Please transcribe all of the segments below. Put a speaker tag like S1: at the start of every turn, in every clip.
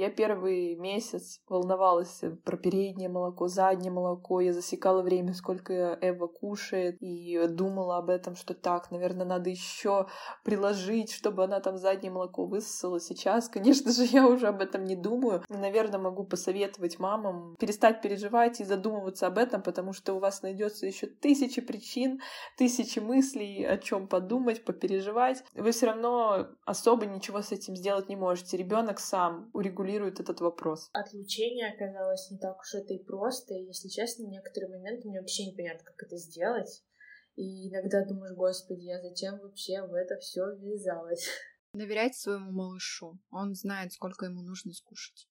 S1: Я первый месяц волновалась про переднее молоко, заднее молоко. Я засекала время, сколько Эва кушает, и думала об этом, что так, наверное, надо еще приложить, чтобы она там заднее молоко высосала. Сейчас, конечно же, я уже об этом не думаю. Наверное, могу посоветовать мамам перестать переживать и задумываться об этом, потому что у вас найдется еще тысячи причин, тысячи мыслей, о чем подумать, попереживать. Вы все равно особо ничего с этим сделать не можете. Ребенок сам урегулирует этот вопрос.
S2: Отлучение оказалось не так уж это и просто. И, если честно, в некоторые моменты мне вообще непонятно, как это сделать. И иногда думаешь, господи, я зачем вообще в это все ввязалась?
S3: Доверяйте своему малышу. Он знает, сколько ему нужно скушать.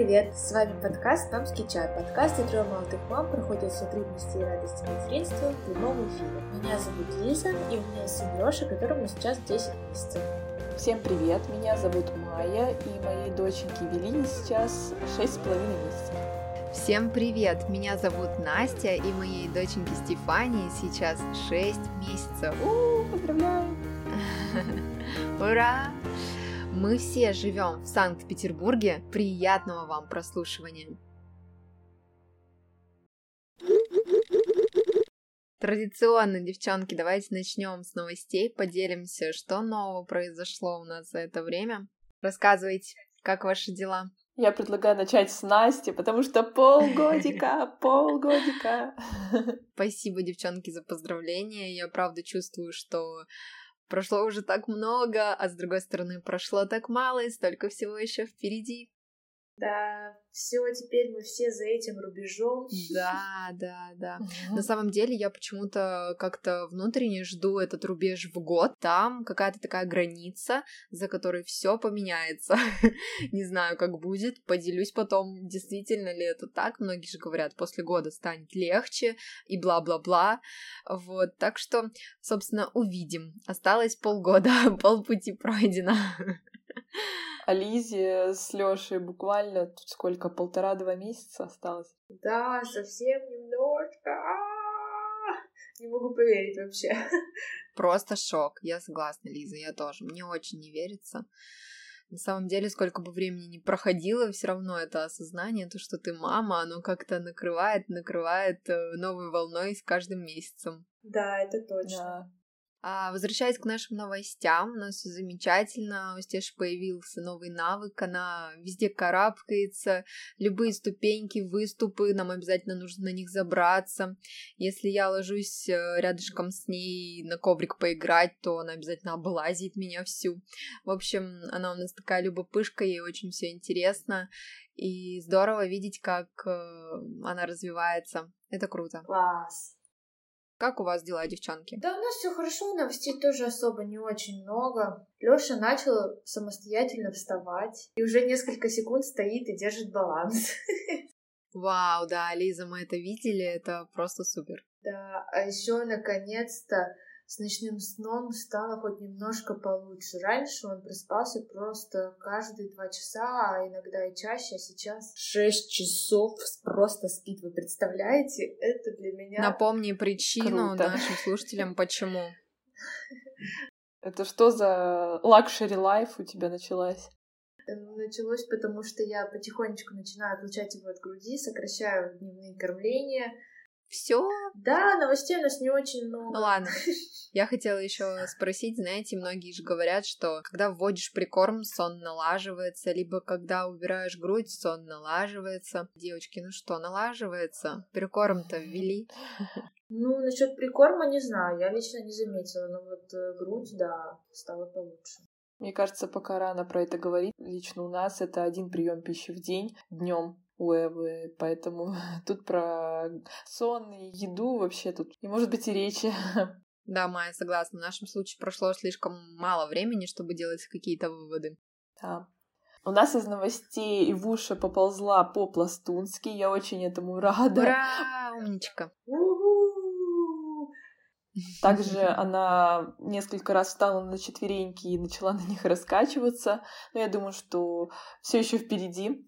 S2: Привет! С вами подкаст «Мамский чат». Подкаст, где трое молодых мам проходят все трудности и радости материнства в прямом эфире. Меня зовут Лиза, и у меня сын Леша, которому сейчас 10 месяцев.
S1: Всем привет! Меня зовут Майя, и моей доченьке Велине сейчас 6,5 месяцев.
S3: Всем привет! Меня зовут Настя, и моей доченьке Стефании сейчас 6 месяцев.
S1: У, поздравляю!
S3: Ура! Мы все живем в Санкт-Петербурге. Приятного вам прослушивания! Традиционно, девчонки, давайте начнем с новостей, поделимся, что нового произошло у нас за это время. Рассказывайте, как ваши дела?
S1: Я предлагаю начать с Насти, потому что полгодика, полгодика.
S3: Спасибо, девчонки, за поздравления. Я правда чувствую, что прошло уже так много, а с другой стороны прошло так мало, и столько всего еще впереди.
S2: Да, все, теперь мы все за этим рубежом.
S3: Да, да, да. На самом деле я почему-то как-то внутренне жду этот рубеж в год. Там какая-то такая граница, за которой все поменяется. Не знаю, как будет. Поделюсь потом, действительно ли это так. Многие же говорят, после года станет легче и бла-бла-бла. Вот, так что, собственно, увидим. Осталось полгода, полпути пройдено.
S1: А Лизе с Лешей буквально тут сколько, полтора-два месяца осталось?
S2: Да, совсем немножко. А-а-а! Не могу поверить вообще.
S3: Просто шок. Я согласна, Лиза, я тоже. Мне очень не верится. На самом деле, сколько бы времени не проходило, все равно это осознание, то, что ты мама, оно как-то накрывает, накрывает э, новой волной с каждым месяцем.
S2: Да, это точно. Да.
S3: А, возвращаясь к нашим новостям, у нас все замечательно, у Стеши появился новый навык, она везде карабкается, любые ступеньки, выступы, нам обязательно нужно на них забраться. Если я ложусь э, рядышком с ней на коврик поиграть, то она обязательно облазит меня всю. В общем, она у нас такая любопышка, ей очень все интересно, и здорово видеть, как э, она развивается. Это круто.
S2: Класс.
S3: Как у вас дела, девчонки?
S2: Да, у нас все хорошо, новостей тоже особо не очень много. Лёша начал самостоятельно вставать и уже несколько секунд стоит и держит баланс.
S3: Вау, да, Лиза, мы это видели, это просто супер.
S2: Да, а еще наконец-то с ночным сном стало хоть немножко получше. Раньше он просыпался просто каждые два часа, а иногда и чаще, а сейчас шесть часов просто спит. Вы представляете? Это для меня...
S3: Напомни причину Круто. нашим слушателям, почему.
S1: Это что за luxury life у тебя началась?
S2: Началось, потому что я потихонечку начинаю отлучать его от груди, сокращаю дневные кормления,
S3: все?
S2: Да, новостей у нас не очень много.
S3: Ну ладно. Я хотела еще спросить, знаете, многие же говорят, что когда вводишь прикорм, сон налаживается, либо когда убираешь грудь, сон налаживается. Девочки, ну что, налаживается? Прикорм-то ввели.
S2: Ну, насчет прикорма не знаю, я лично не заметила, но вот э, грудь, да, стала получше.
S1: Мне кажется, пока рано про это говорить. Лично у нас это один прием пищи в день днем у Эвы, поэтому тут про сон и еду вообще тут не может быть и речи.
S3: Да, Майя, согласна. В нашем случае прошло слишком мало времени, чтобы делать какие-то выводы.
S1: Да. У нас из новостей Ивуша поползла по-пластунски. Я очень этому рада.
S3: Ура! Умничка!
S1: Также она несколько раз встала на четвереньки и начала на них раскачиваться. Но я думаю, что все еще впереди.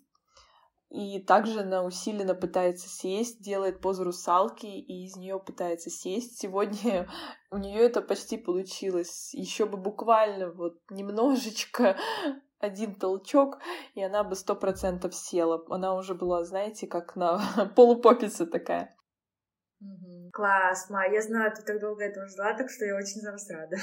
S1: И также она усиленно пытается сесть, делает позу русалки и из нее пытается сесть. Сегодня у нее это почти получилось. Еще бы буквально вот немножечко один толчок, и она бы сто процентов села. Она уже была, знаете, как на полупопице такая.
S2: Класс, Ма, я знаю, ты так долго этого ждала, так что я очень за вас рада.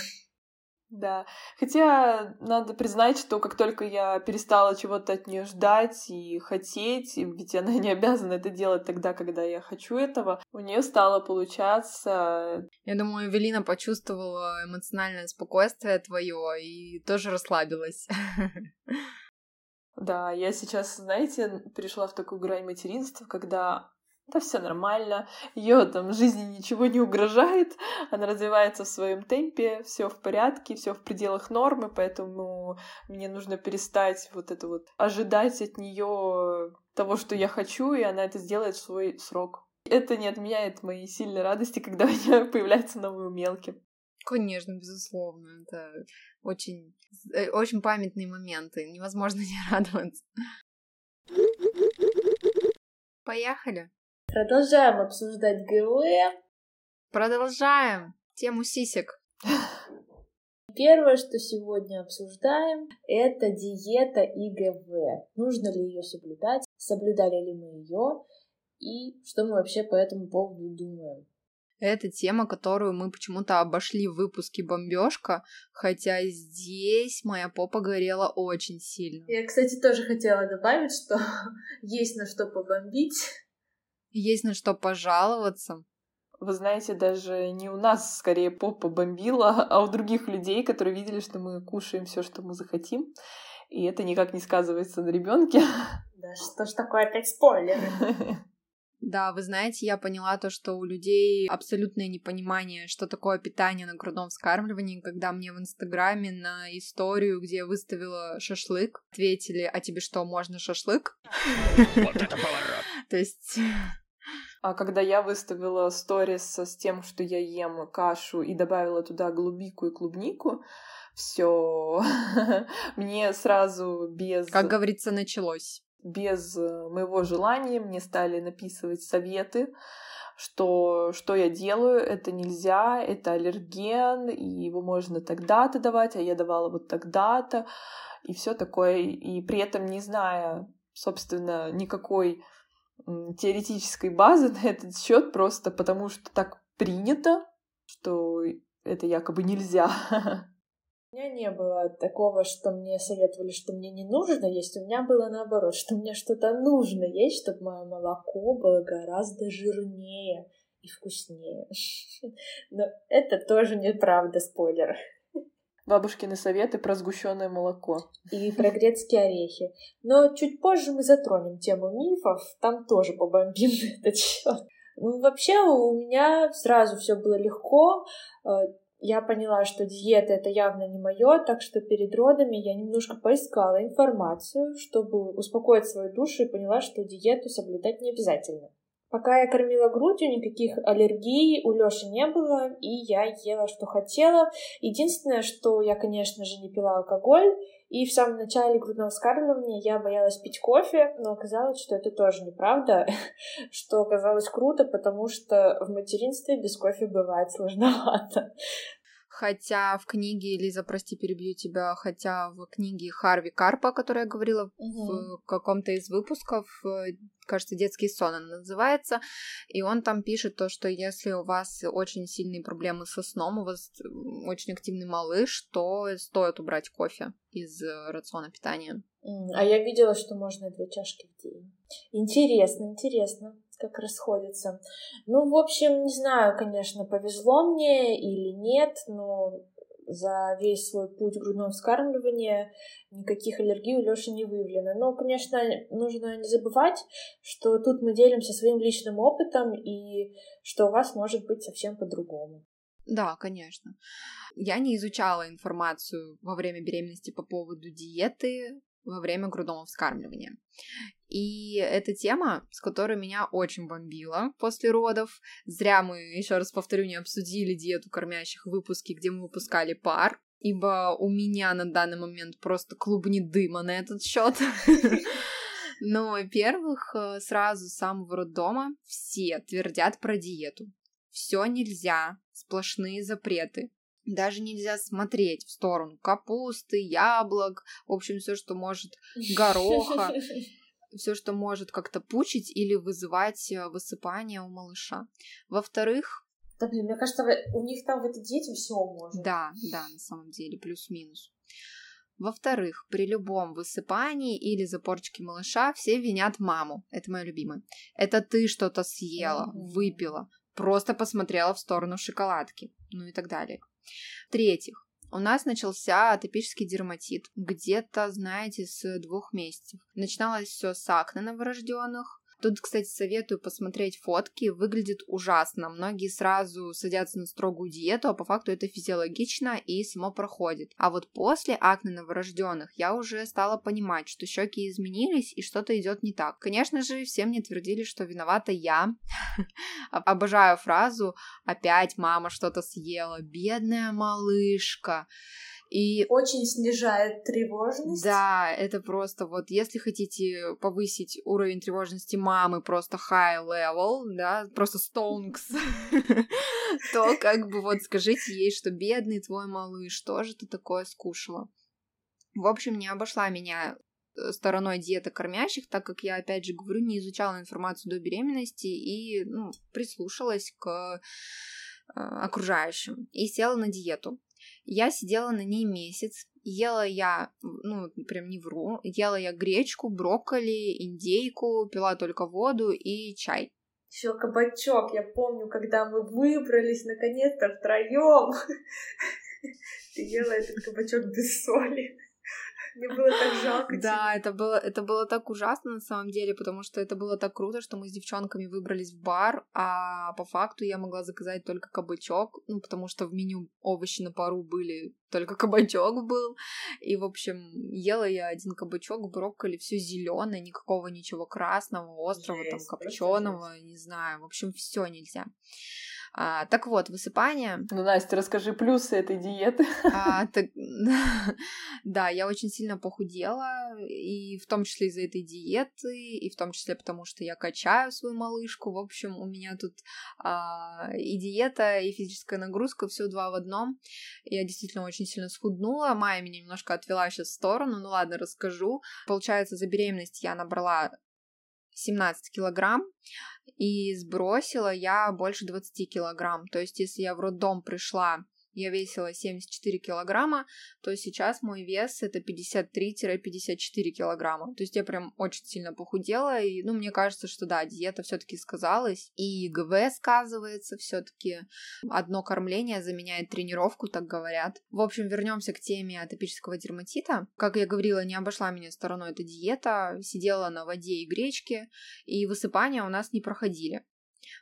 S1: Да. Хотя надо признать, что как только я перестала чего-то от нее ждать и хотеть, ведь она не обязана это делать тогда, когда я хочу этого, у нее стало получаться.
S3: Я думаю, Эвелина почувствовала эмоциональное спокойствие твое и тоже расслабилась.
S1: Да, я сейчас, знаете, перешла в такую грань материнства, когда да все нормально, ее там жизни ничего не угрожает, она развивается в своем темпе, все в порядке, все в пределах нормы, поэтому мне нужно перестать вот это вот ожидать от нее того, что я хочу, и она это сделает в свой срок. Это не отменяет моей сильной радости, когда у нее появляются новые умелки.
S3: Конечно, безусловно, это очень, э, очень памятные моменты, невозможно не радоваться. Поехали.
S2: Продолжаем обсуждать ГВ.
S3: Продолжаем тему сисек.
S2: Первое, что сегодня обсуждаем, это диета ИГВ. Нужно ли ее соблюдать? Соблюдали ли мы ее? И что мы вообще по этому поводу думаем?
S3: Это тема, которую мы почему-то обошли в выпуске «Бомбежка», хотя здесь моя попа горела очень сильно.
S2: Я, кстати, тоже хотела добавить, что есть на что побомбить.
S3: Есть на что пожаловаться.
S1: Вы знаете, даже не у нас скорее попа бомбила, а у других людей, которые видели, что мы кушаем все, что мы захотим. И это никак не сказывается на ребенке.
S2: Да что ж такое опять спойлер?
S3: Да, вы знаете, я поняла то, что у людей абсолютное непонимание, что такое питание на грудном вскармливании, когда мне в Инстаграме на историю, где я выставила шашлык, ответили, а тебе что, можно шашлык? Вот это поворот! То есть...
S1: А когда я выставила сторис с тем, что я ем кашу и добавила туда голубику и клубнику, все, мне сразу без...
S3: Как говорится, началось.
S1: без э, моего желания мне стали написывать советы, что, что я делаю, это нельзя, это аллерген, и его можно тогда-то давать, а я давала вот тогда-то, и все такое, и при этом не зная, собственно, никакой теоретической базы на этот счет, просто потому что так принято, что это якобы нельзя.
S2: У меня не было такого, что мне советовали, что мне не нужно есть. У меня было наоборот, что мне что-то нужно есть, чтобы мое молоко было гораздо жирнее и вкуснее. Но это тоже неправда, спойлер.
S1: Бабушкины советы про сгущенное молоко.
S2: И про грецкие орехи. Но чуть позже мы затронем тему мифов, там тоже побомбим этот счет. Ну, вообще у меня сразу все было легко. Э, я поняла, что диета это явно не мое, так что перед родами я немножко поискала информацию, чтобы успокоить свою душу и поняла, что диету соблюдать не обязательно. Пока я кормила грудью, никаких аллергий у Лёши не было, и я ела, что хотела. Единственное, что я, конечно же, не пила алкоголь, и в самом начале грудного вскармливания я боялась пить кофе, но оказалось, что это тоже неправда, что оказалось круто, потому что в материнстве без кофе бывает сложновато.
S3: Хотя в книге, Лиза, прости, перебью тебя, хотя в книге Харви Карпа, о которой я говорила угу. в каком-то из выпусков, э, кажется, «Детский сон» она называется, и он там пишет то, что если у вас очень сильные проблемы со сном, у вас очень активный малыш, то стоит убрать кофе из э, рациона питания.
S2: А я видела, что можно две чашки в день. Интересно, интересно как расходятся. Ну, в общем, не знаю, конечно, повезло мне или нет, но за весь свой путь грудного вскармливания никаких аллергий у Лёши не выявлено. Но, конечно, нужно не забывать, что тут мы делимся своим личным опытом и что у вас может быть совсем по-другому.
S3: Да, конечно. Я не изучала информацию во время беременности по поводу диеты, во время грудного вскармливания. И эта тема, с которой меня очень бомбила после родов. Зря мы, еще раз повторю, не обсудили диету кормящих в выпуске, где мы выпускали пар, ибо у меня на данный момент просто клубни дыма на этот счет. Ну, во-первых, э, сразу с самого роддома все твердят про диету. Все нельзя, сплошные запреты. Даже нельзя смотреть в сторону капусты, яблок, в общем, все, что может гороха, все, что может как-то пучить или вызывать э, высыпание у малыша. Во-вторых,
S2: да, блин, мне кажется, у них там в этой диете все можно.
S3: Да, да, на самом деле, плюс-минус. Во-вторых, при любом высыпании или запорчике малыша все винят маму. Это мое любимое. Это ты что-то съела, mm-hmm. выпила, просто посмотрела в сторону шоколадки, ну и так далее. В-третьих, у нас начался атопический дерматит где-то, знаете, с двух месяцев. Начиналось все с акне новорожденных, Тут, кстати, советую посмотреть фотки. Выглядит ужасно. Многие сразу садятся на строгую диету, а по факту это физиологично и само проходит. А вот после акне новорожденных я уже стала понимать, что щеки изменились и что-то идет не так. Конечно же, все мне твердили, что виновата я. Обожаю фразу «опять мама что-то съела, бедная малышка». И
S2: очень снижает тревожность.
S3: Да, это просто вот, если хотите повысить уровень тревожности мамы просто high level, да, просто stonks, то как бы вот скажите ей, что бедный твой малыш, тоже ты такое скушала. В общем, не обошла меня э, стороной диета кормящих, так как я, опять же, говорю, не изучала информацию до беременности и ну, прислушалась к э, окружающим и села на диету. Я сидела на ней месяц. Ела я, ну, прям не вру, ела я гречку, брокколи, индейку, пила только воду и чай.
S2: Еще кабачок. Я помню, когда мы выбрались наконец-то втроем. Ты ела этот кабачок без соли. Мне было так жалко.
S3: Да, это было, это было так ужасно на самом деле, потому что это было так круто, что мы с девчонками выбрались в бар, а по факту я могла заказать только кабачок, ну, потому что в меню овощи на пару были, только кабачок был. И, в общем, ела я один кабачок, брокколи, все зеленое, никакого ничего красного, острого, там, копченого, не знаю. В общем, все нельзя. А, так вот, высыпание.
S1: Ну, Настя, расскажи плюсы этой диеты.
S3: А, так, да, я очень сильно похудела, и в том числе из-за этой диеты, и в том числе потому, что я качаю свою малышку. В общем, у меня тут а, и диета, и физическая нагрузка, все два в одном. Я действительно очень сильно схуднула. Майя меня немножко отвела сейчас в сторону. Ну ладно, расскажу. Получается, за беременность я набрала 17 килограмм, и сбросила я больше 20 килограмм. То есть, если я в роддом пришла я весила 74 килограмма, то сейчас мой вес это 53-54 килограмма. То есть я прям очень сильно похудела, и, ну, мне кажется, что да, диета все-таки сказалась, и ГВ сказывается все-таки. Одно кормление заменяет тренировку, так говорят. В общем, вернемся к теме атопического дерматита. Как я говорила, не обошла меня стороной эта диета, сидела на воде и гречке, и высыпания у нас не проходили.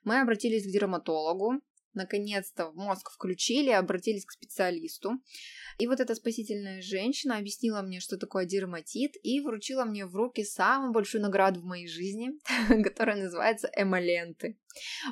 S3: Мы обратились к дерматологу, наконец-то в мозг включили, обратились к специалисту. И вот эта спасительная женщина объяснила мне, что такое дерматит, и вручила мне в руки самую большую награду в моей жизни, которая называется эмоленты.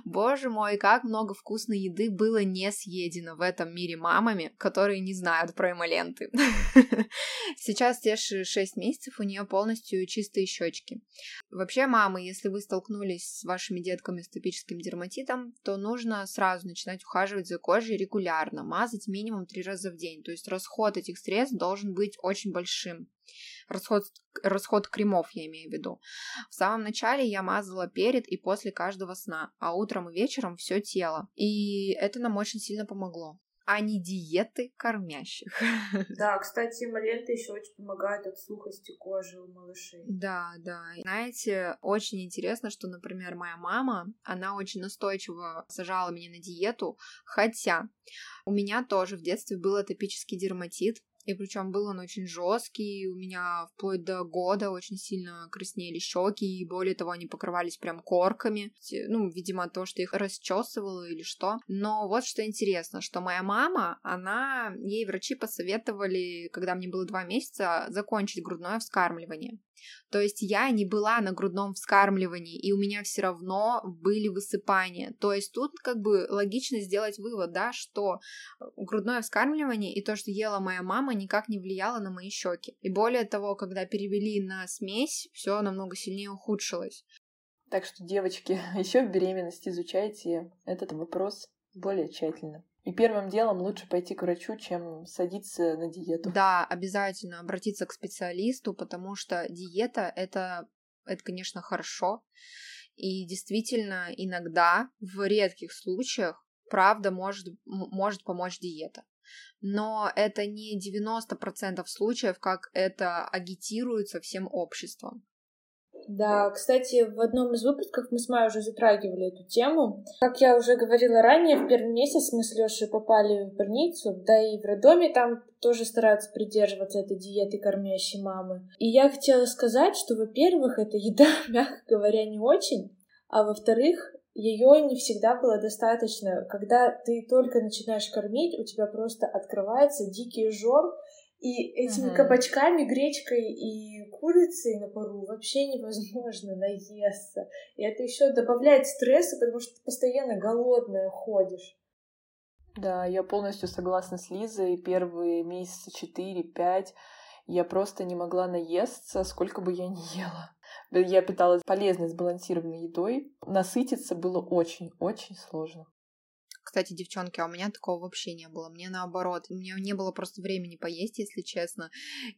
S3: Боже мой, как много вкусной еды было не съедено в этом мире мамами, которые не знают про эмоленты. Сейчас те же 6 месяцев у нее полностью чистые щечки. Вообще, мамы, если вы столкнулись с вашими детками с топическим дерматитом, то нужно сразу начинать ухаживать за кожей регулярно, мазать минимум 3 раза в день. То есть расход этих средств должен быть очень большим. Расход, расход кремов, я имею в виду. В самом начале я мазала перед и после каждого сна, а утром и вечером все тело. И это нам очень сильно помогло а не диеты кормящих.
S2: Да, кстати, эмоленты еще очень помогают от сухости кожи у малышей.
S3: Да, да. Знаете, очень интересно, что, например, моя мама, она очень настойчиво сажала меня на диету, хотя у меня тоже в детстве был атопический дерматит, и причем был он очень жесткий, у меня вплоть до года очень сильно краснели щеки, и более того, они покрывались прям корками. Ну, видимо, то, что их расчесывало или что. Но вот что интересно, что моя мама, она, ей врачи посоветовали, когда мне было два месяца, закончить грудное вскармливание. То есть я не была на грудном вскармливании, и у меня все равно были высыпания. То есть тут как бы логично сделать вывод, да, что грудное вскармливание и то, что ела моя мама, никак не влияло на мои щеки. И более того, когда перевели на смесь, все намного сильнее ухудшилось.
S1: Так что, девочки, еще в беременности изучайте этот вопрос более тщательно. И первым делом лучше пойти к врачу, чем садиться на диету.
S3: Да, обязательно обратиться к специалисту, потому что диета это, это, конечно, хорошо. И действительно, иногда, в редких случаях, правда может, может помочь диета. Но это не 90% случаев, как это агитируется всем обществом.
S2: Да, кстати, в одном из выпусков мы с Майей уже затрагивали эту тему. Как я уже говорила ранее, в первый месяц мы с Лешей попали в больницу, да и в роддоме там тоже стараются придерживаться этой диеты кормящей мамы. И я хотела сказать, что, во-первых, эта еда, мягко говоря, не очень, а во-вторых, ее не всегда было достаточно. Когда ты только начинаешь кормить, у тебя просто открывается дикий жор, и этими uh-huh. кабачками, гречкой и курицей на пару вообще невозможно наесться. И это еще добавляет стресса, потому что ты постоянно голодная ходишь.
S1: Да, я полностью согласна с Лизой. Первые месяца 4-5 я просто не могла наесться, сколько бы я ни ела. Я питалась полезной, сбалансированной едой. Насытиться было очень-очень сложно.
S3: Кстати, девчонки, а у меня такого вообще не было. Мне наоборот, мне не было просто времени поесть, если честно.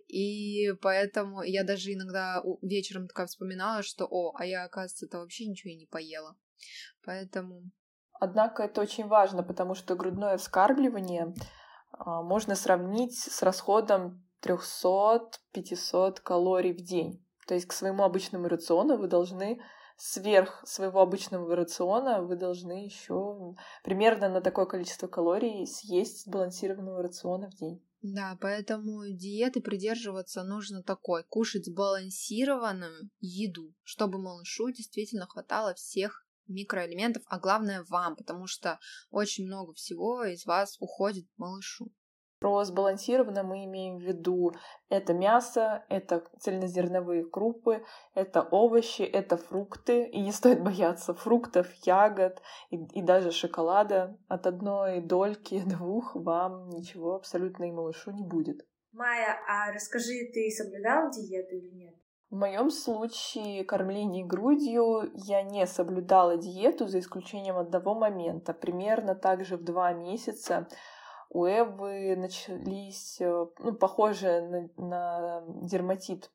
S3: И поэтому я даже иногда вечером такая вспоминала, что, о, а я, оказывается, вообще ничего и не поела. Поэтому...
S1: Однако это очень важно, потому что грудное вскармливание а, можно сравнить с расходом 300-500 калорий в день. То есть к своему обычному рациону вы должны сверх своего обычного рациона вы должны еще примерно на такое количество калорий съесть сбалансированного рациона в день.
S3: Да, поэтому диеты придерживаться нужно такой, кушать сбалансированную еду, чтобы малышу действительно хватало всех микроэлементов, а главное вам, потому что очень много всего из вас уходит малышу.
S1: Про сбалансированно мы имеем в виду это мясо, это цельнозерновые крупы, это овощи, это фрукты. И не стоит бояться фруктов, ягод и, и даже шоколада. От одной дольки, двух вам ничего абсолютно и малышу не будет.
S2: Майя, а расскажи, ты соблюдал диету или нет?
S1: В моем случае кормление грудью я не соблюдала диету за исключением одного момента. Примерно также в два месяца у Эвы начались, э, ну, похожие на, на дерматит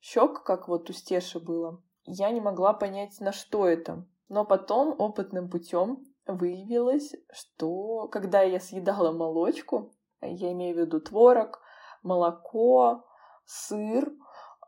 S1: щек, как вот у Стеши было. Я не могла понять, на что это. Но потом опытным путем выявилось, что когда я съедала молочку, я имею в виду творог, молоко, сыр,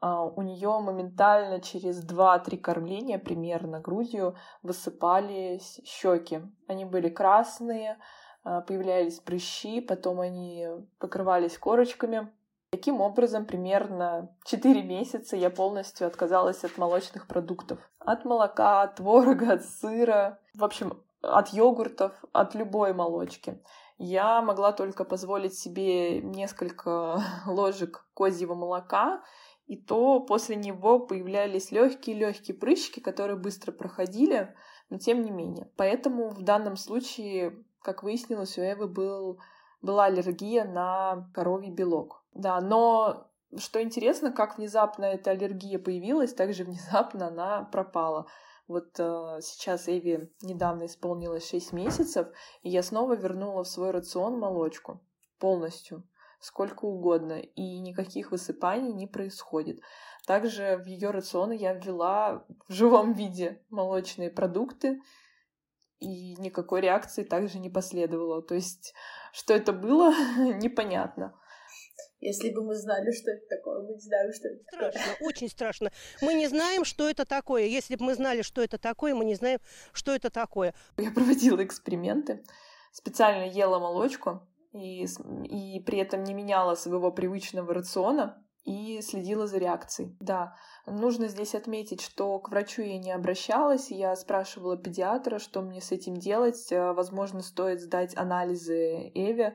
S1: а, у нее моментально через 2-3 кормления примерно грудью высыпались щеки. Они были красные, появлялись прыщи, потом они покрывались корочками. Таким образом, примерно 4 месяца я полностью отказалась от молочных продуктов. От молока, от творога, от сыра, в общем, от йогуртов, от любой молочки. Я могла только позволить себе несколько ложек козьего молока, и то после него появлялись легкие-легкие прыщики, которые быстро проходили, но тем не менее. Поэтому в данном случае как выяснилось, у Эвы был, была аллергия на коровий белок. Да, но что интересно, как внезапно эта аллергия появилась, так же внезапно она пропала. Вот э, сейчас Эви недавно исполнилось 6 месяцев, и я снова вернула в свой рацион молочку полностью, сколько угодно, и никаких высыпаний не происходит. Также в ее рацион я ввела в живом виде молочные продукты, и никакой реакции также не последовало. То есть, что это было, непонятно.
S2: Если бы мы знали, что это такое, мы не знаем, что это
S4: страшно, такое. Очень страшно. Мы не знаем, что это такое. Если бы мы знали, что это такое, мы не знаем, что это такое.
S1: Я проводила эксперименты, специально ела молочку и, и при этом не меняла своего привычного рациона и следила за реакцией. Да, нужно здесь отметить, что к врачу я не обращалась, я спрашивала педиатра, что мне с этим делать. Э, возможно, стоит сдать анализы Эве,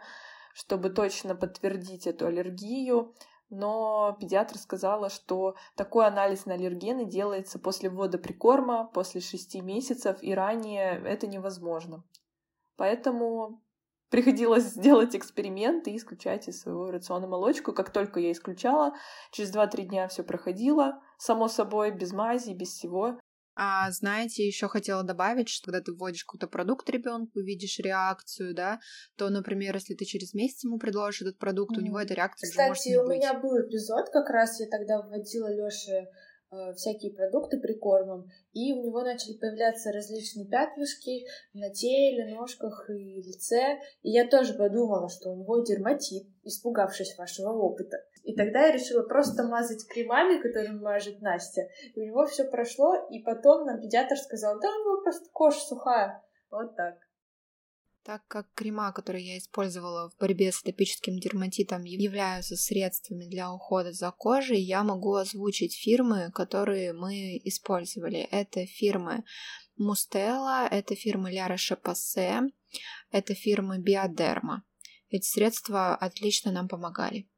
S1: чтобы точно подтвердить эту аллергию. но педиатр сказала, что такой анализ на аллергены делается после ввода прикорма, после шести месяцев, и ранее это невозможно. Поэтому приходилось сделать эксперимент и исключать из своего рациона молочку. Как только я исключала, через 2-3 дня все проходило, само собой, без мази, без всего.
S3: А знаете, еще хотела добавить, что когда ты вводишь какой-то продукт ребенку, видишь реакцию, да, то, например, если ты через месяц ему предложишь этот продукт, mm. у него эта реакция
S2: Кстати,
S3: уже может не
S2: у
S3: быть.
S2: меня был эпизод, как раз я тогда вводила Лёше всякие продукты прикормом, и у него начали появляться различные пятнышки на теле, ножках и лице. И я тоже подумала, что у него дерматит, испугавшись вашего опыта. И тогда я решила просто мазать кремами, которыми мажет Настя. И у него все прошло, и потом нам педиатр сказал, да у него просто кожа сухая. Вот так.
S3: Так как крема, которые я использовала в борьбе с атопическим дерматитом, являются средствами для ухода за кожей, я могу озвучить фирмы, которые мы использовали. Это фирмы Мустела, это фирмы Ля Роше-Пассе, это фирмы Биодерма. Эти средства отлично нам помогали.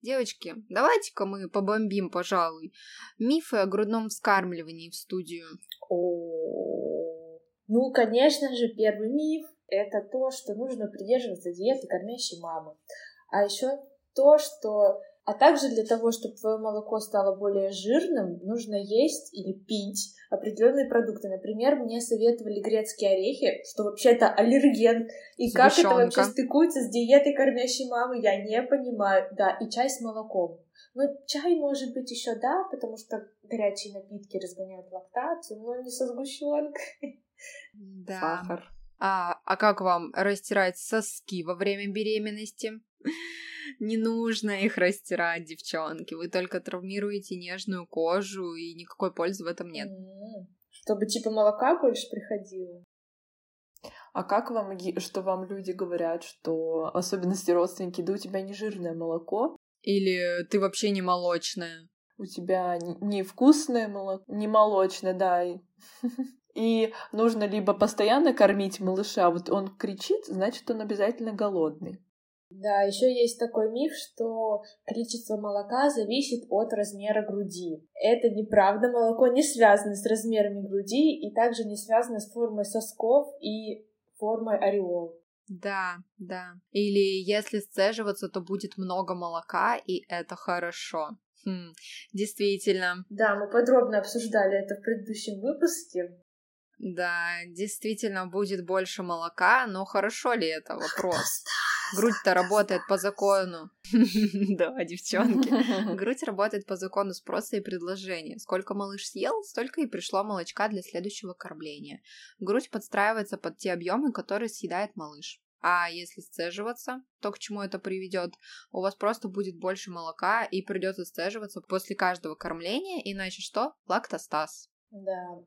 S3: Девочки, давайте-ка мы побомбим, пожалуй, мифы о грудном вскармливании в студию.
S2: О, ну, конечно же, первый миф — это то, что нужно придерживаться диеты кормящей мамы. А еще то, что а также для того, чтобы твое молоко стало более жирным, нужно есть или пить определенные продукты. Например, мне советовали грецкие орехи, что вообще-то аллерген. И как это вообще стыкуется с диетой кормящей мамы, я не понимаю. Да, и чай с молоком. Ну, чай может быть еще да, потому что горячие напитки разгоняют лактацию, но не со сгущенкой.
S3: Да. Сахар. А, а как вам растирать соски во время беременности? Не нужно их растирать, девчонки. Вы только травмируете нежную кожу, и никакой пользы в этом нет.
S2: Чтобы типа молока больше приходило.
S1: А как вам, что вам люди говорят, что особенности родственники, да у тебя не жирное молоко?
S3: Или ты вообще не молочная?
S1: У тебя невкусное молоко, не молочное, да. И нужно либо постоянно кормить малыша, вот он кричит, значит, он обязательно голодный.
S2: Да, еще есть такой миф, что количество молока зависит от размера груди. Это неправда, молоко не связано с размерами груди и также не связано с формой сосков и формой ореол.
S3: Да, да. Или если сцеживаться, то будет много молока, и это хорошо. Хм, действительно.
S2: Да, мы подробно обсуждали это в предыдущем выпуске.
S3: Да, действительно будет больше молока, но хорошо ли это вопрос? Грудь-то работает по закону. Да, девчонки. Грудь работает по закону спроса и предложения. Сколько малыш съел, столько и пришло молочка для следующего кормления. Грудь подстраивается под те объемы, которые съедает малыш. А если сцеживаться, то к чему это приведет? У вас просто будет больше молока и придется сцеживаться после каждого кормления, иначе что? Лактостаз.
S2: Да,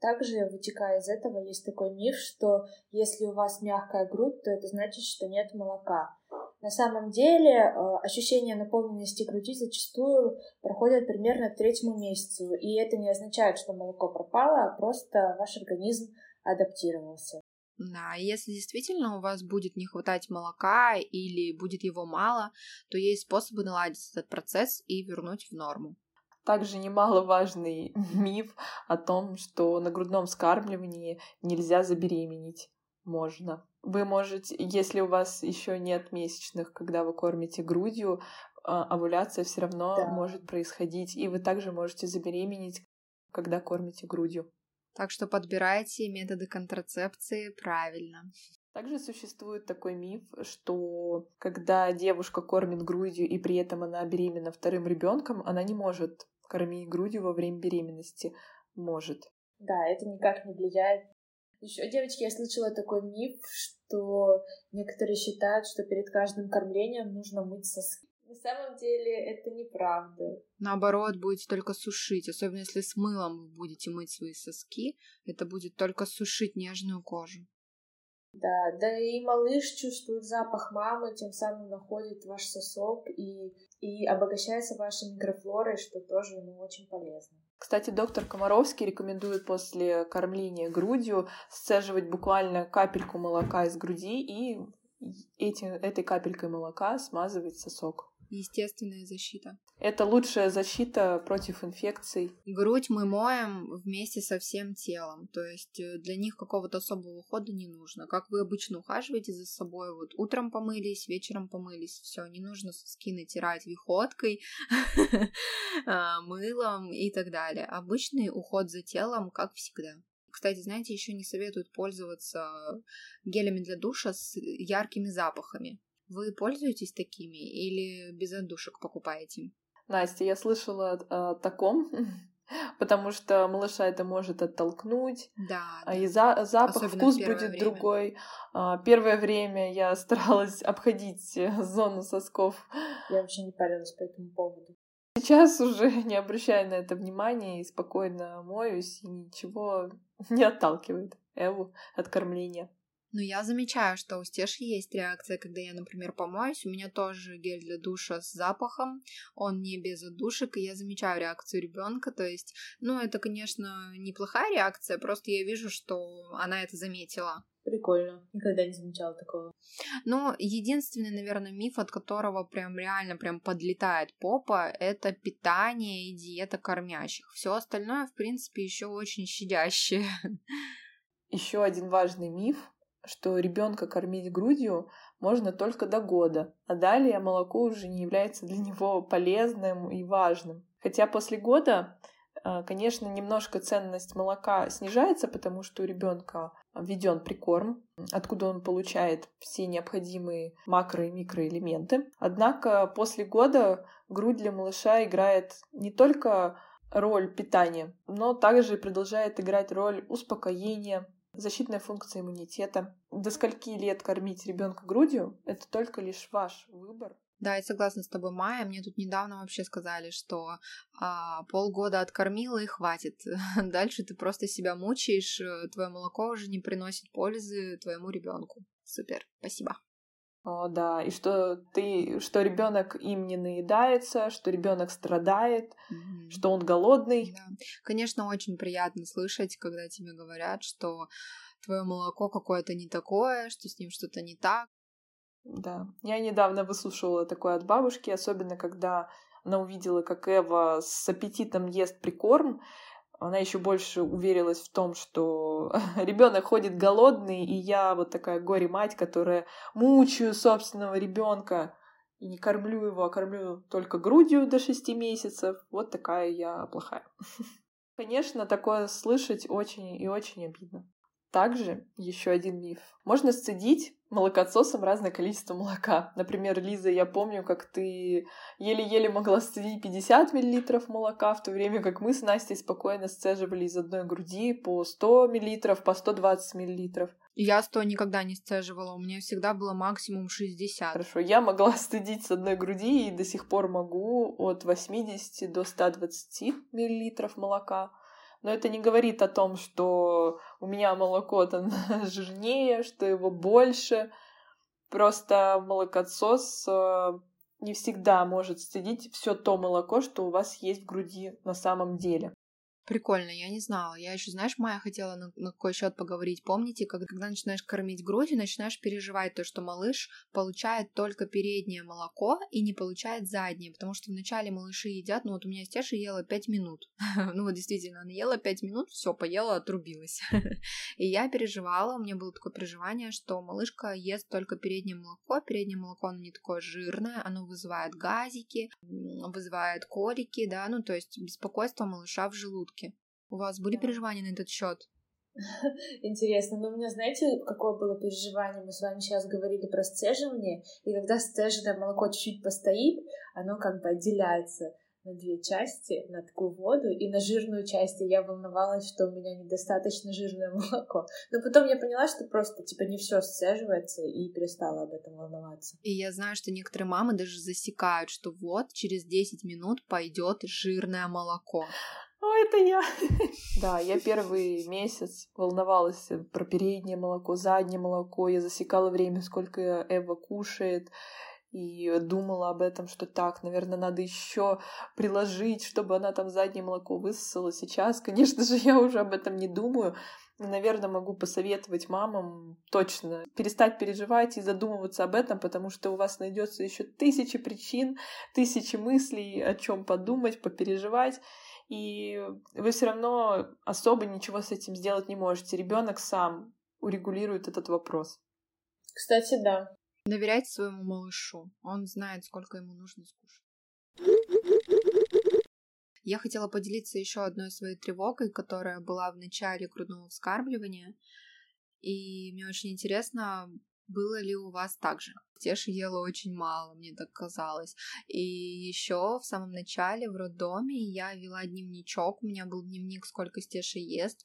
S2: также, вытекая из этого, есть такой миф, что если у вас мягкая грудь, то это значит, что нет молока. На самом деле э, ощущение наполненности груди зачастую проходит примерно к третьему месяцу, и это не означает, что молоко пропало, а просто ваш организм адаптировался.
S3: Да, если действительно у вас будет не хватать молока или будет его мало, то есть способы наладить этот процесс и вернуть в норму.
S1: Также немаловажный миф о том, что на грудном скармливании нельзя забеременеть. Можно. Вы можете, если у вас еще нет месячных, когда вы кормите грудью, а, овуляция все равно да. может происходить, и вы также можете забеременеть, когда кормите грудью.
S3: Так что подбирайте методы контрацепции правильно.
S1: Также существует такой миф, что когда девушка кормит грудью и при этом она беременна вторым ребенком, она не может кормить грудью во время беременности. Может.
S2: Да, это никак не влияет. Еще, девочки, я слышала такой миф, что некоторые считают, что перед каждым кормлением нужно мыть соски. На самом деле это неправда.
S3: Наоборот, будете только сушить. Особенно если с мылом вы будете мыть свои соски, это будет только сушить нежную кожу.
S2: Да, да и малыш чувствует запах мамы, тем самым находит ваш сосок и, и обогащается вашей микрофлорой, что тоже ему очень полезно.
S1: Кстати, доктор Комаровский рекомендует после кормления грудью сцеживать буквально капельку молока из груди и эти, этой капелькой молока смазывать сосок
S3: естественная защита.
S1: Это лучшая защита против инфекций.
S3: Грудь мы моем вместе со всем телом, то есть э, для них какого-то особого ухода не нужно. Как вы обычно ухаживаете за собой, вот утром помылись, вечером помылись, все, не нужно соски натирать виходкой, а, мылом и так далее. Обычный уход за телом, как всегда. Кстати, знаете, еще не советуют пользоваться гелями для душа с яркими запахами. Вы пользуетесь такими или без отдушек покупаете?
S1: Настя, я слышала о таком, потому что малыша это может оттолкнуть,
S3: да,
S1: а и за, запах, Особенно вкус будет время. другой. А, первое время я старалась обходить зону сосков.
S2: Я вообще не парилась по этому поводу.
S1: Сейчас уже не обращаю на это внимания и спокойно моюсь, и ничего не отталкивает Эву от кормления.
S3: Ну, я замечаю, что у Стеши есть реакция, когда я, например, помоюсь. У меня тоже гель для душа с запахом, он не без отдушек, и я замечаю реакцию ребенка. То есть, ну, это, конечно, неплохая реакция, просто я вижу, что она это заметила.
S2: Прикольно. Никогда не замечала такого.
S3: Ну, единственный, наверное, миф, от которого прям реально прям подлетает попа, это питание и диета кормящих. Все остальное, в принципе, еще очень щадящее.
S1: Еще один важный миф что ребенка кормить грудью можно только до года, а далее молоко уже не является для него полезным и важным. Хотя после года, э, конечно, немножко ценность молока снижается, потому что у ребенка введен прикорм, откуда он получает все необходимые макро- и микроэлементы. Однако после года грудь для малыша играет не только роль питания, но также продолжает играть роль успокоения, защитная функция иммунитета. До скольки лет кормить ребенка грудью — это только лишь ваш выбор.
S3: Да, я согласна с тобой, Майя. Мне тут недавно вообще сказали, что а, полгода откормила и хватит. Дальше ты просто себя мучаешь, э, твое молоко уже не приносит пользы твоему ребенку. Супер, спасибо.
S1: О, да, и что ты, что ребенок им не наедается, что ребенок страдает, mm-hmm. что он голодный.
S3: Да. Конечно, очень приятно слышать, когда тебе говорят, что твое молоко какое-то не такое, что с ним что-то не так.
S1: Да, я недавно выслушивала такое от бабушки, особенно когда она увидела, как Эва с аппетитом ест прикорм, она еще больше уверилась в том, что ребенок ходит голодный, и я вот такая горе-мать, которая мучаю собственного ребенка и не кормлю его, а кормлю только грудью до шести месяцев. Вот такая я плохая. Конечно, такое слышать очень и очень обидно. Также еще один миф. Можно сцедить молокососом разное количество молока. Например, Лиза, я помню, как ты еле-еле могла сцедить 50 мл молока, в то время как мы с Настей спокойно сцеживали из одной груди по 100 мл, по 120 мл.
S3: Я 100 никогда не сцеживала, у меня всегда было максимум 60.
S1: Хорошо, я могла стыдить с одной груди и до сих пор могу от 80 до 120 мл молока. Но это не говорит о том, что у меня молоко там жирнее, что его больше. Просто молокосос э, не всегда может стыдить все то молоко, что у вас есть в груди на самом деле.
S3: Прикольно, я не знала. Я еще, знаешь, Майя хотела на, на какой счет поговорить. Помните, когда, когда начинаешь кормить грудью, начинаешь переживать то, что малыш получает только переднее молоко и не получает заднее, потому что вначале малыши едят, ну вот у меня Стеша ела 5 минут. ну вот действительно, она ела 5 минут, все, поела, отрубилась. и я переживала, у меня было такое переживание, что малышка ест только переднее молоко, переднее молоко, оно не такое жирное, оно вызывает газики, вызывает колики, да, ну то есть беспокойство малыша в желудке. У вас были переживания на этот счет?
S2: Интересно, но у меня, знаете, какое было переживание? Мы с вами сейчас говорили про сцеживание, и когда сцеженное молоко чуть-чуть постоит, оно как бы отделяется на две части, на такую воду, и на жирную часть я волновалась, что у меня недостаточно жирное молоко. Но потом я поняла, что просто, типа, не все сцеживается, и перестала об этом волноваться.
S3: И я знаю, что некоторые мамы даже засекают, что вот через 10 минут пойдет жирное молоко.
S1: О, это я. Да, я первый месяц волновалась про переднее молоко, заднее молоко. Я засекала время, сколько Эва кушает. и думала об этом, что так, наверное, надо еще приложить, чтобы она там заднее молоко высосала. Сейчас, конечно же, я уже об этом не думаю. Наверное, могу посоветовать мамам точно перестать переживать и задумываться об этом, потому что у вас найдется еще тысячи причин, тысячи мыслей, о чем подумать, попереживать и вы все равно особо ничего с этим сделать не можете. Ребенок сам урегулирует этот вопрос.
S2: Кстати, да.
S3: Доверяйте своему малышу. Он знает, сколько ему нужно скушать. Я хотела поделиться еще одной своей тревогой, которая была в начале грудного вскармливания. И мне очень интересно, было ли у вас так же? Теша ела очень мало, мне так казалось. И еще в самом начале в роддоме я вела дневничок, у меня был дневник, сколько Стеша ест,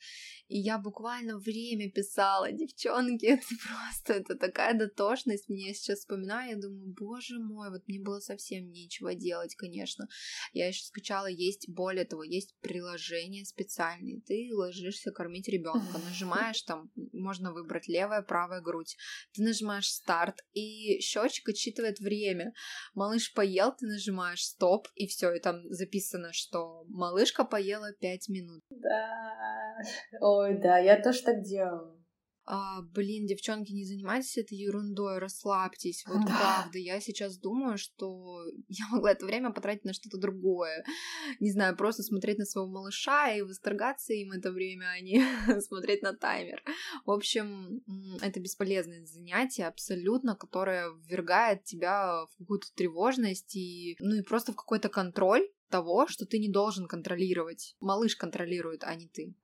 S3: и я буквально время писала, девчонки, это просто, это такая дотошность, мне сейчас вспоминаю, я думаю, боже мой, вот мне было совсем нечего делать, конечно. Я еще скачала, есть, более того, есть приложение специальное, ты ложишься кормить ребенка, нажимаешь там, можно выбрать левая, правая грудь, ты нажимаешь старт, и счетчик отсчитывает время. Малыш поел, ты нажимаешь стоп, и все, и там записано, что малышка поела 5 минут.
S2: Да. Ой, да, я тоже так делала
S3: а, блин, девчонки, не занимайтесь этой ерундой, расслабьтесь. Вот да. правда, я сейчас думаю, что я могла это время потратить на что-то другое. Не знаю, просто смотреть на своего малыша и восторгаться им это время, а не смотреть на таймер. В общем, это бесполезное занятие абсолютно, которое ввергает тебя в какую-то тревожность и, ну и просто в какой-то контроль того, что ты не должен контролировать. Малыш контролирует, а не ты.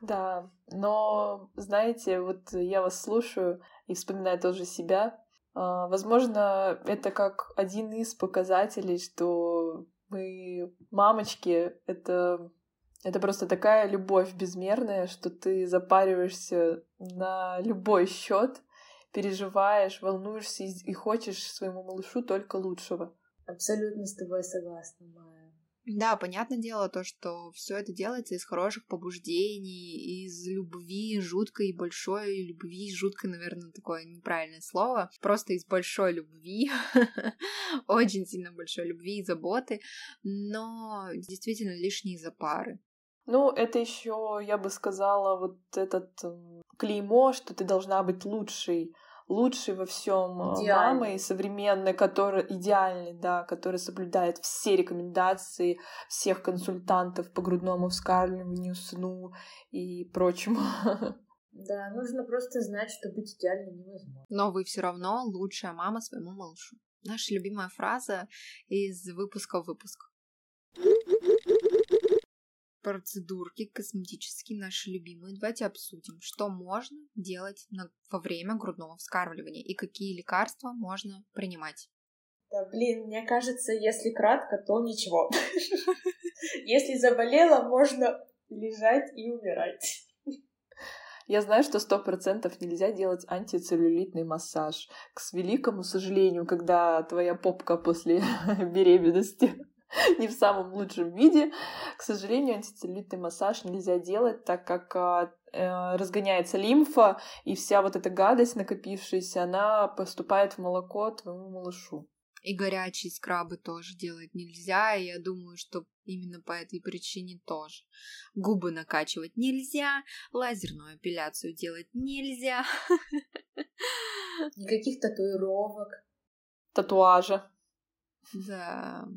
S1: Да, но, знаете, вот я вас слушаю и вспоминаю тоже себя. А, возможно, это как один из показателей, что мы мамочки, это, это просто такая любовь безмерная, что ты запариваешься на любой счет, переживаешь, волнуешься и, и хочешь своему малышу только лучшего.
S2: Абсолютно с тобой согласна, Майя.
S3: Да, понятное дело то, что все это делается из хороших побуждений, из любви, жуткой, большой любви, жуткой, наверное, такое неправильное слово, просто из большой любви, очень сильно большой любви и заботы, но действительно лишние запары.
S1: Ну, это еще, я бы сказала, вот этот клеймо, что ты должна быть лучшей, лучший во всем э, мамой современной, которая идеальный, да, которая соблюдает все рекомендации всех консультантов по грудному вскармливанию, сну и прочему.
S2: Да, нужно просто знать, что быть идеальной невозможно.
S3: Но вы все равно лучшая мама своему малышу. Наша любимая фраза из выпуска в выпуск процедурки косметические наши любимые. Давайте обсудим, что можно делать на, во время грудного вскармливания и какие лекарства можно принимать.
S2: Да, блин, мне кажется, если кратко, то ничего. Если заболела, можно лежать и умирать.
S1: Я знаю, что сто процентов нельзя делать антицеллюлитный массаж. К великому сожалению, когда твоя попка после беременности не в самом лучшем виде. К сожалению, антицеллюлитный массаж нельзя делать, так как а, э, разгоняется лимфа, и вся вот эта гадость накопившаяся, она поступает в молоко твоему малышу.
S3: И горячие скрабы тоже делать нельзя, и я думаю, что именно по этой причине тоже. Губы накачивать нельзя, лазерную апелляцию делать нельзя.
S2: Никаких татуировок.
S1: Татуажа.
S3: Да,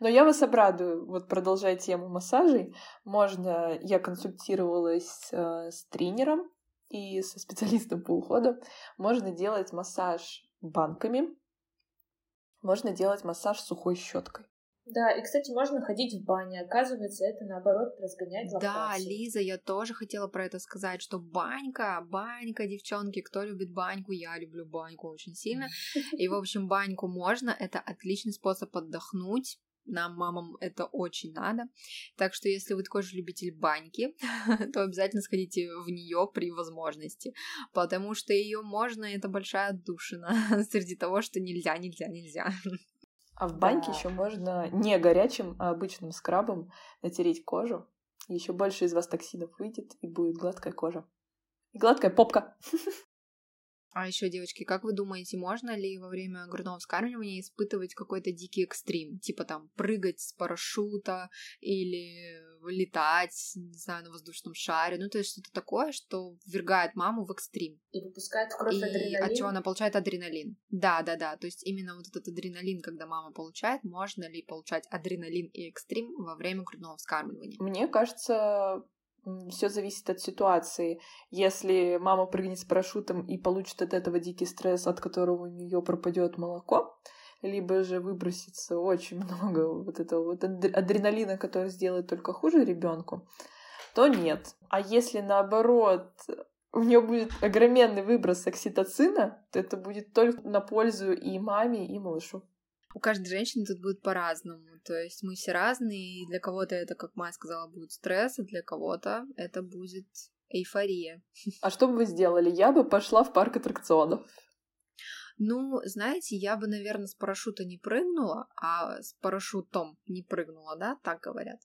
S1: но я вас обрадую, вот продолжая тему массажей, можно, я консультировалась э, с тренером и со специалистом по уходу, можно делать массаж банками, можно делать массаж сухой щеткой.
S2: Да, и, кстати, можно ходить в баню. Оказывается, это, наоборот, разгоняет лактацию.
S3: Да, Лиза, я тоже хотела про это сказать, что банька, банька, девчонки, кто любит баньку, я люблю баньку очень сильно. И, в общем, баньку можно, это отличный способ отдохнуть, нам, мамам, это очень надо. Так что, если вы такой же любитель баньки, то обязательно сходите в нее при возможности, потому что ее можно, это большая отдушина среди того, что нельзя, нельзя, нельзя.
S1: А в баньке да. еще можно не горячим, а обычным скрабом натереть кожу. Еще больше из вас токсинов выйдет, и будет гладкая кожа. И гладкая попка.
S3: А еще, девочки, как вы думаете, можно ли во время грудного вскармливания испытывать какой-то дикий экстрим? Типа там прыгать с парашюта или летать, не знаю, на воздушном шаре. Ну, то есть что-то такое, что ввергает маму в экстрим.
S2: И выпускает в кровь
S3: И
S2: адреналин.
S3: от чего она получает адреналин. Да, да, да. То есть именно вот этот адреналин, когда мама получает, можно ли получать адреналин и экстрим во время грудного вскармливания?
S1: Мне кажется, все зависит от ситуации. Если мама прыгнет с парашютом и получит от этого дикий стресс, от которого у нее пропадет молоко, либо же выбросится очень много вот этого вот адреналина, который сделает только хуже ребенку, то нет. А если наоборот у нее будет огроменный выброс окситоцина, то это будет только на пользу и маме, и малышу
S3: у каждой женщины тут будет по-разному. То есть мы все разные, и для кого-то это, как Майя сказала, будет стресс, а для кого-то это будет эйфория.
S1: А что бы вы сделали? Я бы пошла в парк аттракционов.
S3: Ну, знаете, я бы, наверное, с парашюта не прыгнула, а с парашютом не прыгнула, да, так говорят.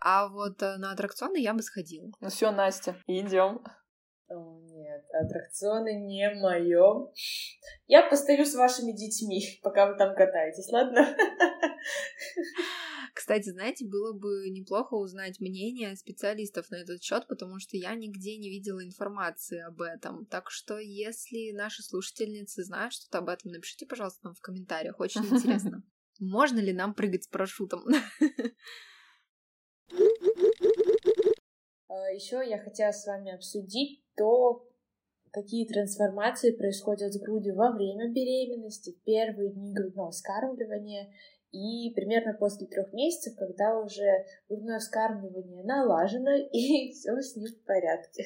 S3: А вот э, на аттракционы я бы сходила.
S1: Ну все, Настя, идем.
S2: О, нет, аттракционы не мое. Я постою с вашими детьми, пока вы там катаетесь, ладно?
S3: Кстати, знаете, было бы неплохо узнать мнение специалистов на этот счет, потому что я нигде не видела информации об этом. Так что, если наши слушательницы знают что-то об этом, напишите, пожалуйста, нам в комментариях. Очень интересно. Можно ли нам прыгать с парашютом?
S2: А, Еще я хотела с вами обсудить то, какие трансформации происходят с грудью во время беременности, в первые дни грудного вскармливания и примерно после трех месяцев, когда уже грудное вскармливание налажено и все с ним в порядке.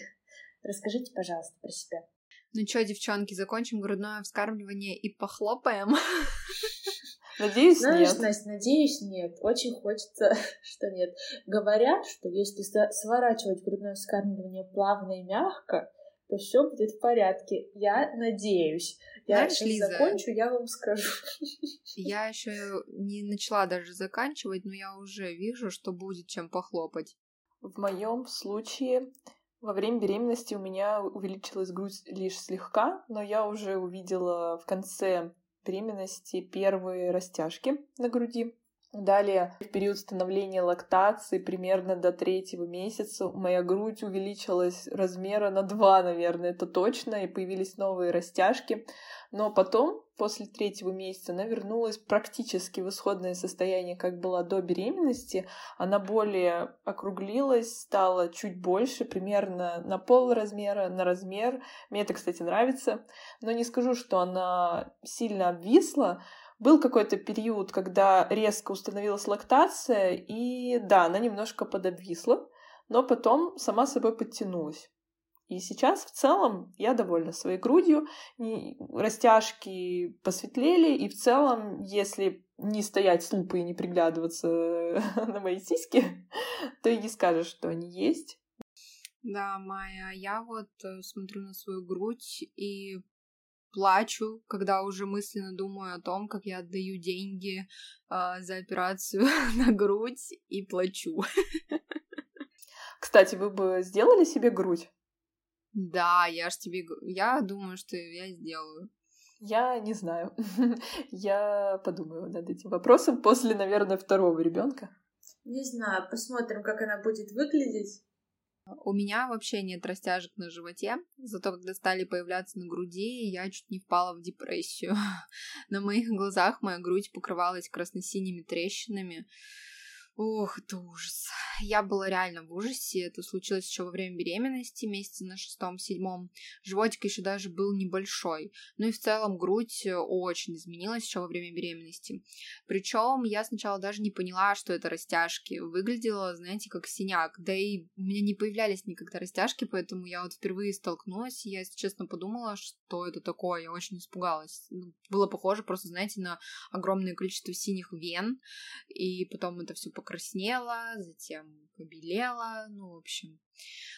S2: Расскажите, пожалуйста, про себя.
S3: Ну что, девчонки, закончим грудное вскармливание и похлопаем?
S1: Надеюсь,
S2: Знаешь,
S1: нет.
S2: Настя, надеюсь, нет. Очень хочется, что нет. Говорят, что если сворачивать грудное вскармливание плавно и мягко, то все будет в порядке. Я надеюсь. Я
S3: Знаешь,
S2: сейчас
S3: Лиза,
S2: закончу, я вам скажу.
S3: Я еще не начала даже заканчивать, но я уже вижу, что будет чем похлопать.
S1: В моем случае во время беременности у меня увеличилась грудь лишь слегка, но я уже увидела в конце беременности первые растяжки на груди. Далее, в период становления лактации, примерно до третьего месяца, моя грудь увеличилась размера на два, наверное, это точно, и появились новые растяжки. Но потом, после третьего месяца, она вернулась практически в исходное состояние, как была до беременности. Она более округлилась, стала чуть больше, примерно на пол размера, на размер. Мне это, кстати, нравится. Но не скажу, что она сильно обвисла, был какой-то период, когда резко установилась лактация, и да, она немножко подобвисла, но потом сама собой подтянулась. И сейчас в целом я довольна своей грудью, растяжки посветлели, и в целом, если не стоять с лупой и не приглядываться на мои сиськи, то и не скажешь, что они есть.
S3: Да, Майя, я вот э, смотрю на свою грудь и плачу, когда уже мысленно думаю о том, как я отдаю деньги а, за операцию на грудь и плачу.
S1: Кстати, вы бы сделали себе грудь?
S3: Да, я ж тебе... Я думаю, что я сделаю.
S1: Я не знаю. Я подумаю над этим вопросом после, наверное, второго ребенка.
S2: Не знаю, посмотрим, как она будет выглядеть.
S3: У меня вообще нет растяжек на животе, зато когда стали появляться на груди, я чуть не впала в депрессию. На моих глазах моя грудь покрывалась красно-синими трещинами. Ох, это ужас. Я была реально в ужасе. Это случилось еще во время беременности, месяца на шестом-седьмом. Животик еще даже был небольшой. Ну и в целом грудь э, очень изменилась еще во время беременности. Причем я сначала даже не поняла, что это растяжки. Выглядело, знаете, как синяк. Да и у меня не появлялись никогда растяжки, поэтому я вот впервые столкнулась, и я, если честно, подумала, что это такое. Я очень испугалась. Ну, Было похоже просто, знаете, на огромное количество синих вен, и потом это все покраснело, затем побелело, ну, в общем.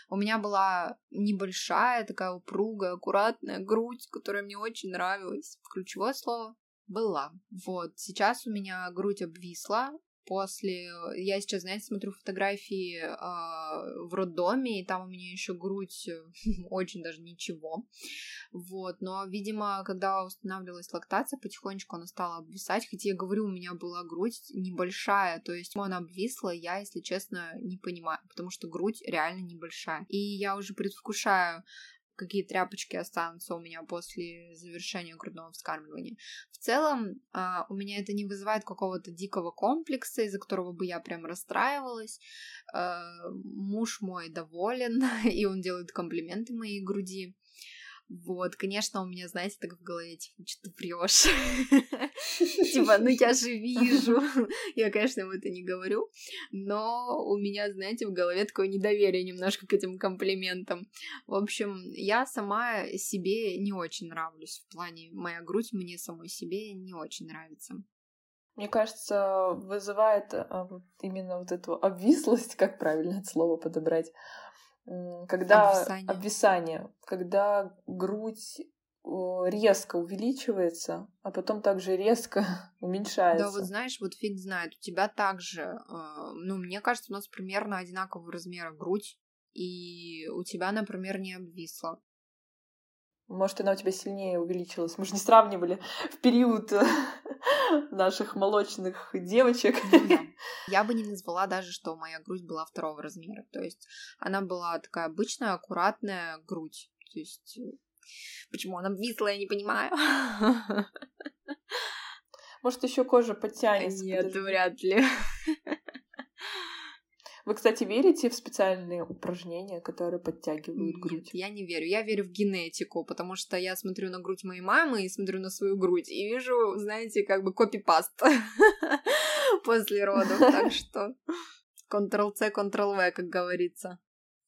S3: У меня была небольшая, такая упругая, аккуратная грудь, которая мне очень нравилась. Ключевое слово была. Вот, сейчас у меня грудь обвисла, после... Я сейчас, знаете, смотрю фотографии э, в роддоме, и там у меня еще грудь очень даже ничего. Вот, но, видимо, когда устанавливалась лактация, потихонечку она стала обвисать, хотя я говорю, у меня была грудь небольшая, то есть она обвисла, я, если честно, не понимаю, потому что грудь реально небольшая. И я уже предвкушаю какие тряпочки останутся у меня после завершения грудного вскармливания. В целом, а, у меня это не вызывает какого-то дикого комплекса, из-за которого бы я прям расстраивалась. А, муж мой доволен, и он делает комплименты моей груди. Вот, конечно, у меня, знаете, так в голове, типа, что ты врешь. Типа, ну я же вижу. Я, конечно, ему это не говорю, но у меня, знаете, в голове такое недоверие немножко к этим комплиментам. В общем, я сама себе не очень нравлюсь. В плане моя грудь мне самой себе не очень нравится.
S1: Мне кажется, вызывает а, именно вот эту обвислость, как правильно это слово подобрать, когда обвисание. обвисание, когда грудь резко увеличивается, а потом также резко уменьшается.
S3: Да, вот знаешь, вот фиг знает, у тебя также, э, ну, мне кажется, у нас примерно одинакового размера грудь, и у тебя, например, не обвисла.
S1: Может, она у тебя сильнее увеличилась. Мы же не сравнивали в период наших молочных девочек.
S3: Ну, да. Я бы не назвала даже, что моя грудь была второго размера. То есть она была такая обычная, аккуратная грудь. То есть э, почему она обвисла, я не понимаю.
S1: Может, еще кожа подтянется.
S3: Нет, вряд ли.
S1: Вы, кстати, верите в специальные упражнения, которые подтягивают
S3: Нет,
S1: грудь?
S3: Я не верю. Я верю в генетику, потому что я смотрю на грудь моей мамы и смотрю на свою грудь и вижу, знаете, как бы копипаст после родов. Так что Ctrl-C, Ctrl-V, как говорится.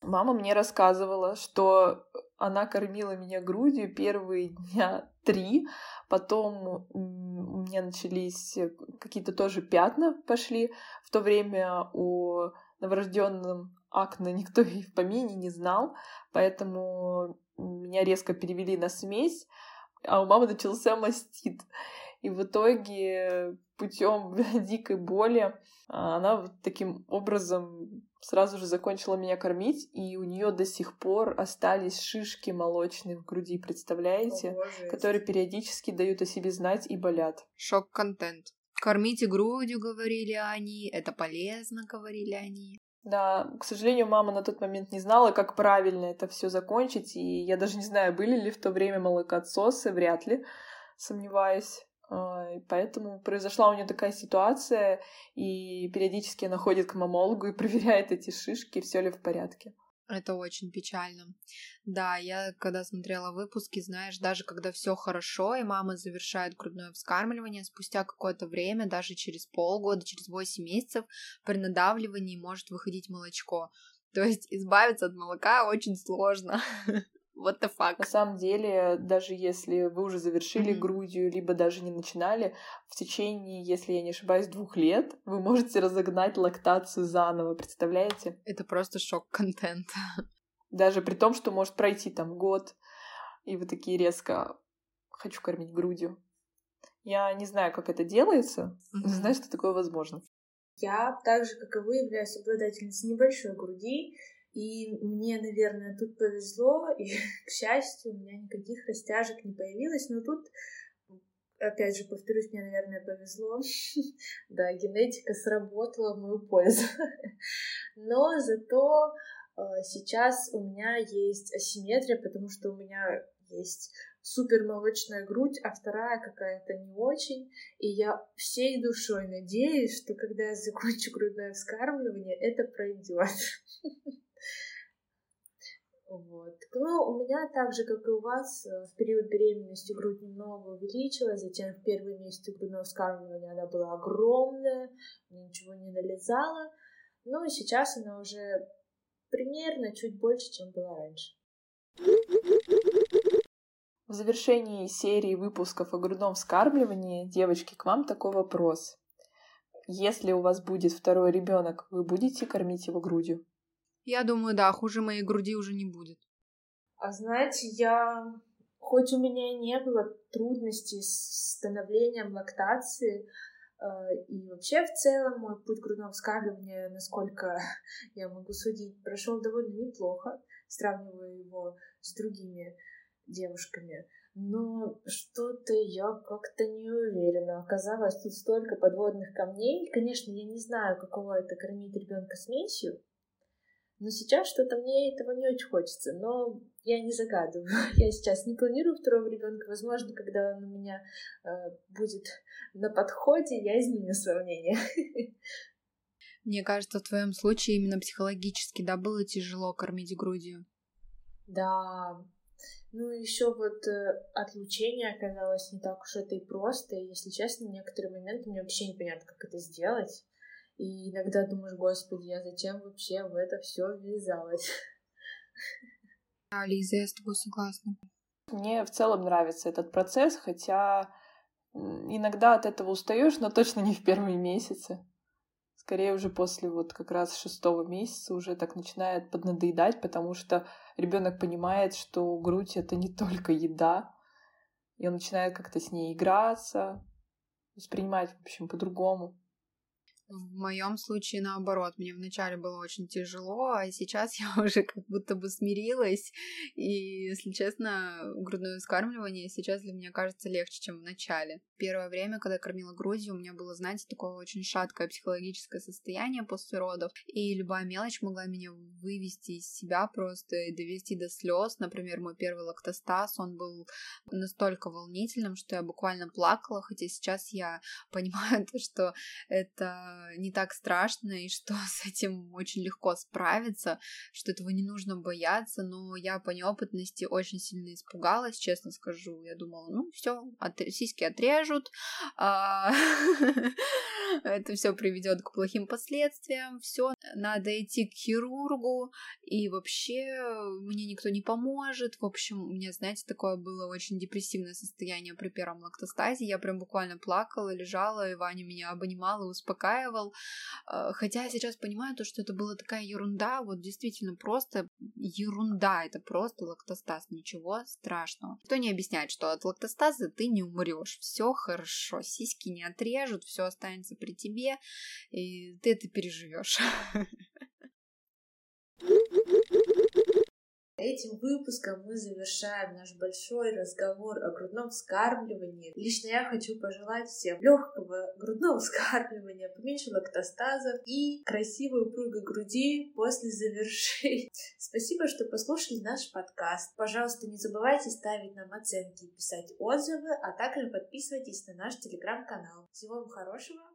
S1: Мама мне рассказывала, что она кормила меня грудью первые дня три, потом у меня начались какие-то тоже пятна пошли. В то время у новорожденным акне никто и в помине не знал, поэтому меня резко перевели на смесь, а у мамы начался мастит. И в итоге путем дикой боли а, она вот таким образом сразу же закончила меня кормить, и у нее до сих пор остались шишки молочные в груди, представляете? О, которые периодически дают о себе знать и болят.
S3: Шок-контент. Кормите грудью, говорили они, это полезно, говорили они.
S1: Да, к сожалению, мама на тот момент не знала, как правильно это все закончить, и я даже не знаю, были ли в то время молокоотсосы, вряд ли, сомневаюсь. А, поэтому произошла у нее такая ситуация, и периодически она ходит к мамологу и проверяет эти шишки, все ли в порядке.
S3: Это очень печально. Да, я когда смотрела выпуски, знаешь, даже когда все хорошо, и мама завершает грудное вскармливание, спустя какое-то время, даже через полгода, через 8 месяцев, при надавливании может выходить молочко. То есть избавиться от молока очень сложно. What the fuck?
S1: На самом деле, даже если вы уже завершили mm-hmm. грудью, либо даже не начинали, в течение, если я не ошибаюсь, двух лет вы можете разогнать лактацию заново, представляете?
S3: Это просто шок-контент.
S1: Даже при том, что может пройти там год, и вы такие резко «хочу кормить грудью». Я не знаю, как это делается, mm-hmm. но знаю, что такое возможно.
S2: Я, так же, как и вы, являюсь обладательницей небольшой груди, и мне, наверное, тут повезло, и, к счастью, у меня никаких растяжек не появилось, но тут опять же, повторюсь, мне, наверное, повезло. да, генетика сработала в мою пользу. Но зато э, сейчас у меня есть асимметрия, потому что у меня есть супер молочная грудь, а вторая какая-то не очень. И я всей душой надеюсь, что когда я закончу грудное вскармливание, это пройдет. Вот. Ну, у меня так же, как и у вас, э, в период беременности грудь немного увеличилась, затем в первые месяцы грудного вскармливания она была огромная, ничего не налезала, ну и сейчас она уже примерно чуть больше, чем была раньше.
S1: В завершении серии выпусков о грудном вскармливании, девочки, к вам такой вопрос. Если у вас будет второй ребенок, вы будете кормить его грудью?
S3: Я думаю, да, хуже моей груди уже не будет.
S2: А знаете, я... Хоть у меня не было трудностей с становлением лактации, э, и вообще, в целом, мой путь грудного вскармливания, насколько я могу судить, прошел довольно неплохо, сравнивая его с другими девушками. Но что-то я как-то не уверена. Оказалось, тут столько подводных камней. Конечно, я не знаю, каково это кормить ребенка смесью, но сейчас что-то мне этого не очень хочется. Но я не загадываю. Я сейчас не планирую второго ребенка. Возможно, когда он у меня э, будет на подходе, я изменю свое мнение.
S3: Мне кажется, в твоем случае именно психологически, да, было тяжело кормить грудью.
S2: Да. Ну, еще вот э, отлучение оказалось не так уж это и просто. И, если честно, в некоторые моменты мне вообще непонятно, как это сделать. И иногда думаешь, господи, я зачем вообще в это все ввязалась?
S3: Да, Лиза, я с тобой согласна.
S1: Мне в целом нравится этот процесс, хотя иногда от этого устаешь, но точно не в первые месяцы. Скорее уже после вот как раз шестого месяца уже так начинает поднадоедать, потому что ребенок понимает, что грудь это не только еда, и он начинает как-то с ней играться, воспринимать, в общем, по-другому.
S3: В моем случае наоборот, мне вначале было очень тяжело, а сейчас я уже как будто бы смирилась. И, если честно, грудное вскармливание сейчас для меня кажется легче, чем в начале. Первое время, когда кормила грудью, у меня было, знаете, такое очень шаткое психологическое состояние после родов, и любая мелочь могла меня вывести из себя просто и довести до слез. Например, мой первый лактостаз, он был настолько волнительным, что я буквально плакала, хотя сейчас я понимаю то, что это не так страшно и что с этим очень легко справиться, что этого не нужно бояться, но я по неопытности очень сильно испугалась, честно скажу. Я думала, ну все, от... сиськи отрежут, а... это все приведет к плохим последствиям, все, надо идти к хирургу, и вообще мне никто не поможет. В общем, у меня, знаете, такое было очень депрессивное состояние при первом лактостазе. Я прям буквально плакала, лежала, и Ваня меня обнимал и успокаивал. А, хотя я сейчас понимаю то, что это была такая ерунда, вот действительно просто ерунда, это просто лактостаз, ничего страшного. Кто не объясняет, что от лактостаза ты не умрешь, все хорошо, сиськи не отрежут, все останется при тебе, и ты это переживешь.
S2: Этим выпуском мы завершаем наш большой разговор о грудном вскармливании. Лично я хочу пожелать всем легкого грудного вскармливания, поменьше лактостазов и красивой упругой груди после завершения. Спасибо, что послушали наш подкаст. Пожалуйста, не забывайте ставить нам оценки писать отзывы, а также подписывайтесь на наш телеграм-канал. Всего вам хорошего!